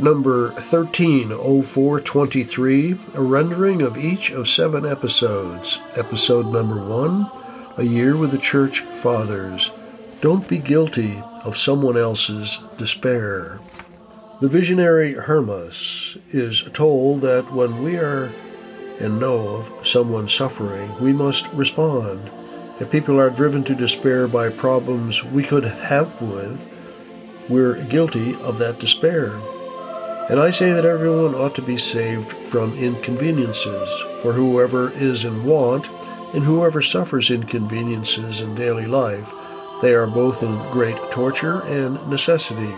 number 130423, a rendering of each of seven episodes. Episode number 1, A Year with the Church Fathers. Don't be guilty of someone else's despair. The visionary Hermas is told that when we are and know of someone suffering, we must respond. If people are driven to despair by problems we could have helped with, we're guilty of that despair. And I say that everyone ought to be saved from inconveniences, for whoever is in want and whoever suffers inconveniences in daily life, they are both in great torture and necessity.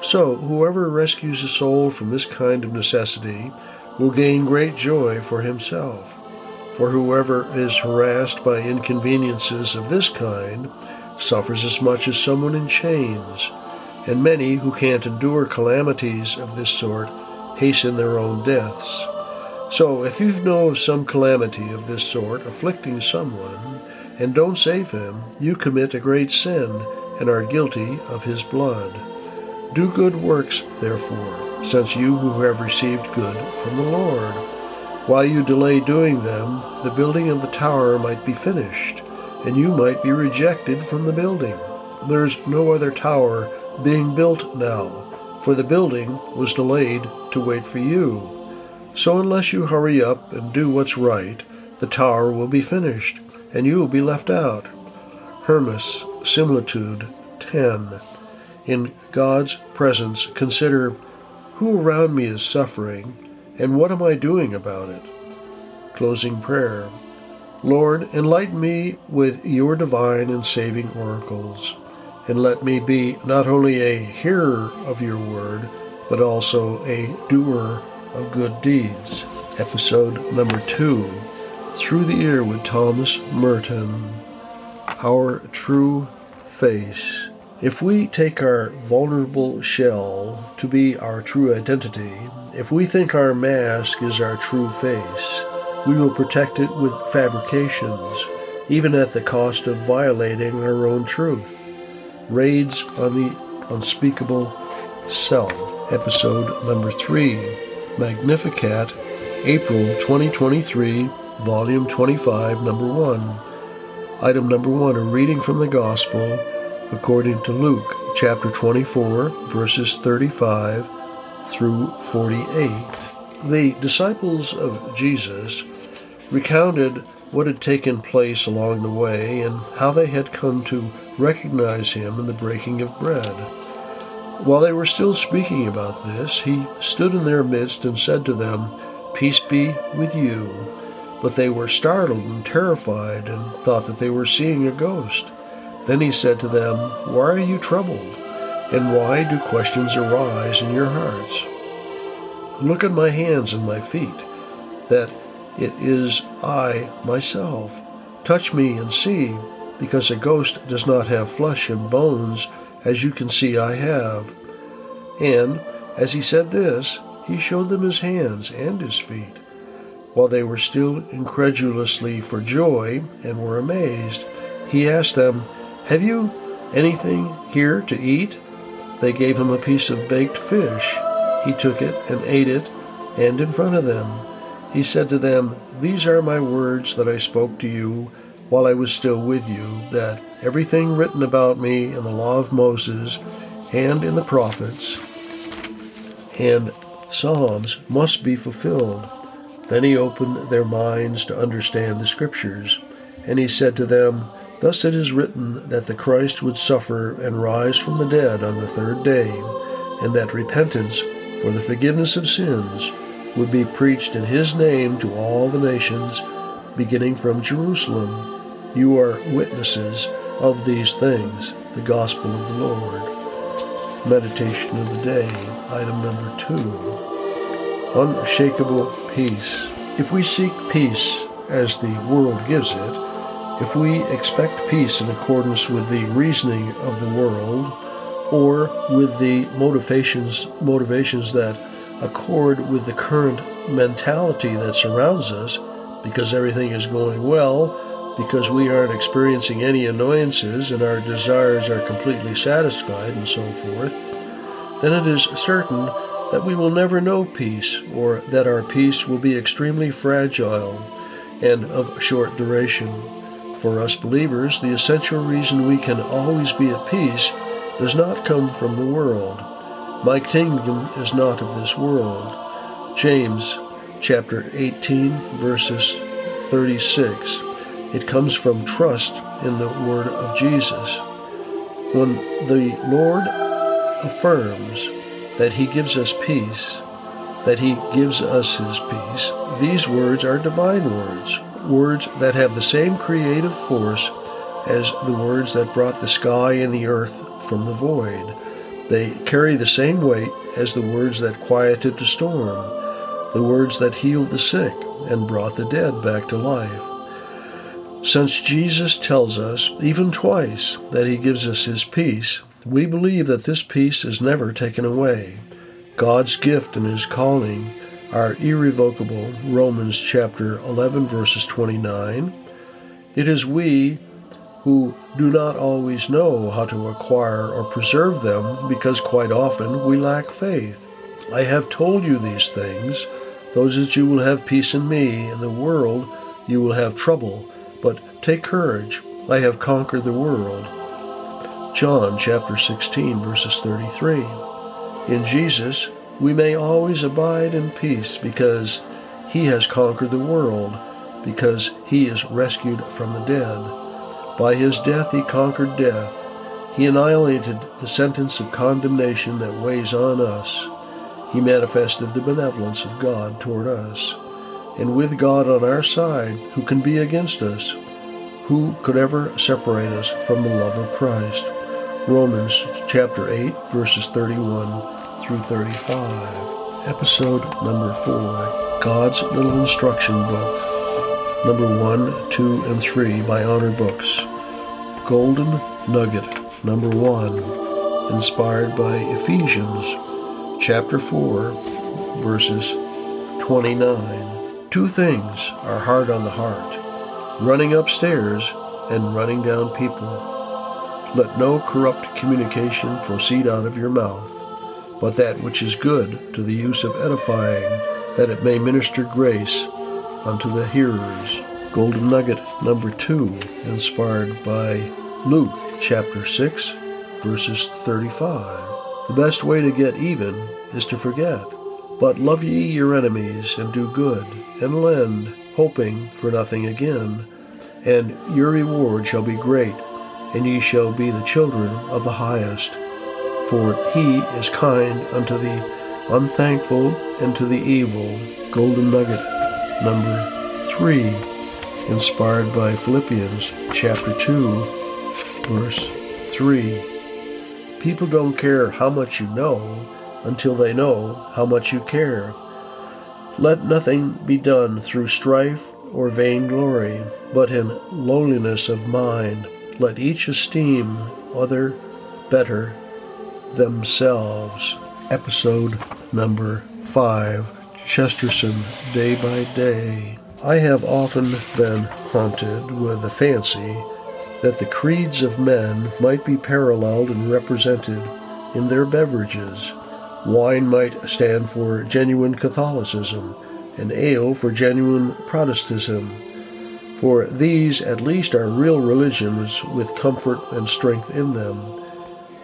So, whoever rescues a soul from this kind of necessity will gain great joy for himself. For whoever is harassed by inconveniences of this kind suffers as much as someone in chains, and many who can't endure calamities of this sort hasten their own deaths. So, if you know of some calamity of this sort afflicting someone, and don't save him, you commit a great sin and are guilty of his blood. Do good works, therefore, since you who have received good from the Lord. While you delay doing them, the building of the tower might be finished, and you might be rejected from the building. There's no other tower being built now, for the building was delayed to wait for you. So unless you hurry up and do what's right, the tower will be finished, and you will be left out. Hermas, Similitude 10. In God's presence, consider who around me is suffering and what am I doing about it? Closing prayer. Lord, enlighten me with your divine and saving oracles, and let me be not only a hearer of your word, but also a doer of good deeds. Episode number two Through the Year with Thomas Merton. Our True Face. If we take our vulnerable shell to be our true identity, if we think our mask is our true face, we will protect it with fabrications, even at the cost of violating our own truth. Raids on the Unspeakable Self, episode number 3, Magnificat, April 2023, volume 25, number 1. Item number 1, a reading from the Gospel according to Luke chapter 24, verses 35 through 48. The disciples of Jesus recounted what had taken place along the way and how they had come to recognize him in the breaking of bread. While they were still speaking about this, he stood in their midst and said to them, Peace be with you. But they were startled and terrified and thought that they were seeing a ghost. Then he said to them, Why are you troubled? And why do questions arise in your hearts? Look at my hands and my feet, that it is I myself. Touch me and see, because a ghost does not have flesh and bones, as you can see I have. And as he said this, he showed them his hands and his feet. While they were still incredulously for joy and were amazed, he asked them, have you anything here to eat? They gave him a piece of baked fish. He took it and ate it, and in front of them. He said to them, These are my words that I spoke to you while I was still with you, that everything written about me in the law of Moses and in the prophets and Psalms must be fulfilled. Then he opened their minds to understand the Scriptures, and he said to them, Thus it is written that the Christ would suffer and rise from the dead on the third day, and that repentance for the forgiveness of sins would be preached in his name to all the nations, beginning from Jerusalem. You are witnesses of these things, the gospel of the Lord. Meditation of the day, item number two. Unshakable peace. If we seek peace as the world gives it, if we expect peace in accordance with the reasoning of the world or with the motivations motivations that accord with the current mentality that surrounds us because everything is going well because we aren't experiencing any annoyances and our desires are completely satisfied and so forth then it is certain that we will never know peace, or that our peace will be extremely fragile and of short duration. For us believers, the essential reason we can always be at peace does not come from the world. My kingdom is not of this world. James chapter 18, verses 36. It comes from trust in the word of Jesus. When the Lord affirms that he gives us peace, that he gives us his peace, these words are divine words, words that have the same creative force as the words that brought the sky and the earth from the void. They carry the same weight as the words that quieted the storm, the words that healed the sick and brought the dead back to life. Since Jesus tells us, even twice, that he gives us his peace, we believe that this peace is never taken away. God's gift and his calling are irrevocable. Romans chapter 11 verses 29. It is we who do not always know how to acquire or preserve them because quite often we lack faith. I have told you these things, those that you will have peace in me. In the world you will have trouble, but take courage. I have conquered the world. John chapter 16 verses 33. In Jesus we may always abide in peace because he has conquered the world, because he is rescued from the dead. By his death he conquered death. He annihilated the sentence of condemnation that weighs on us. He manifested the benevolence of God toward us. And with God on our side, who can be against us? Who could ever separate us from the love of Christ? Romans chapter 8, verses 31 through 35. Episode number 4 God's Little Instruction Book number 1, 2, and 3 by Honor Books. Golden Nugget, number 1, inspired by Ephesians chapter 4, verses 29. Two things are hard on the heart running upstairs and running down people. Let no corrupt communication proceed out of your mouth, but that which is good to the use of edifying, that it may minister grace unto the hearers. Golden Nugget number two, inspired by Luke chapter 6, verses 35. The best way to get even is to forget. But love ye your enemies, and do good, and lend, hoping for nothing again. And your reward shall be great, and ye shall be the children of the highest. For he is kind unto the unthankful and to the evil. Golden Nugget number 3, inspired by Philippians chapter 2, verse 3. People don't care how much you know until they know how much you care. Let nothing be done through strife or vainglory, but in lowliness of mind. Let each esteem other better themselves. Episode number 5 Chesterton day by day. I have often been haunted with the fancy that the creeds of men might be paralleled and represented in their beverages. Wine might stand for genuine Catholicism, and ale for genuine Protestantism. For these at least are real religions with comfort and strength in them.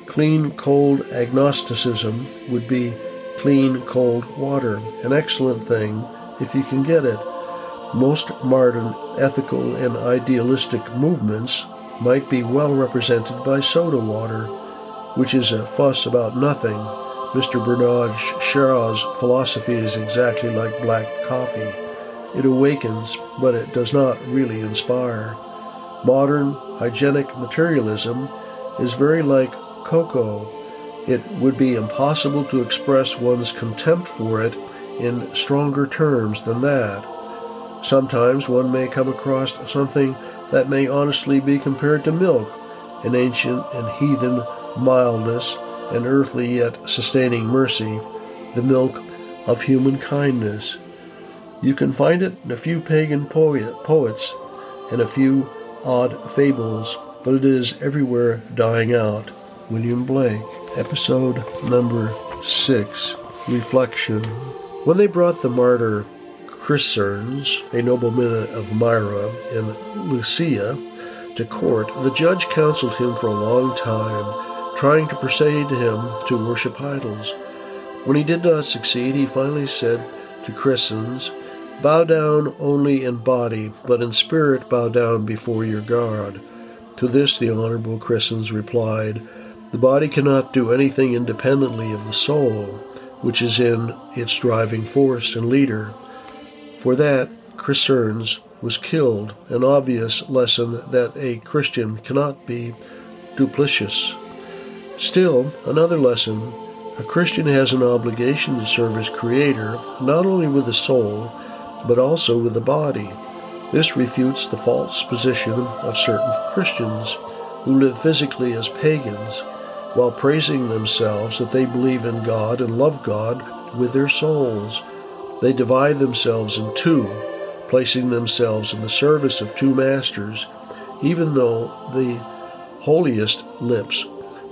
Clean, cold agnosticism would be clean, cold water, an excellent thing if you can get it. Most modern ethical and idealistic movements might be well represented by soda water, which is a fuss about nothing. Mr. Bernard Shaw's philosophy is exactly like black coffee. It awakens, but it does not really inspire. Modern hygienic materialism is very like cocoa it would be impossible to express one's contempt for it in stronger terms than that. Sometimes one may come across something that may honestly be compared to milk, an ancient and heathen mildness, an earthly yet sustaining mercy, the milk of human kindness. You can find it in a few pagan poet, poets and a few odd fables, but it is everywhere dying out. William Blake, episode number six Reflection When they brought the martyr Chrysernes, a nobleman of Myra and Lycia, to court, the judge counseled him for a long time, trying to persuade him to worship idols. When he did not succeed, he finally said to Chrysernes, Bow down only in body, but in spirit bow down before your God. To this the Honorable Chrysernes replied, The body cannot do anything independently of the soul, which is in its driving force and leader. For that, Chrysernes was killed, an obvious lesson that a Christian cannot be duplicitous. Still, another lesson a Christian has an obligation to serve his Creator not only with the soul, but also with the body. This refutes the false position of certain Christians who live physically as pagans while praising themselves that they believe in God and love God with their souls. They divide themselves in two, placing themselves in the service of two masters, even though the holiest lips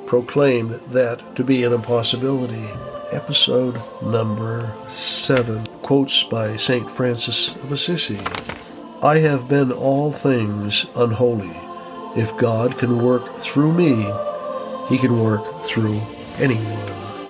proclaimed that to be an impossibility. Episode number 7 quotes by St. Francis of Assisi I have been all things unholy. If God can work through me, he can work through anyone.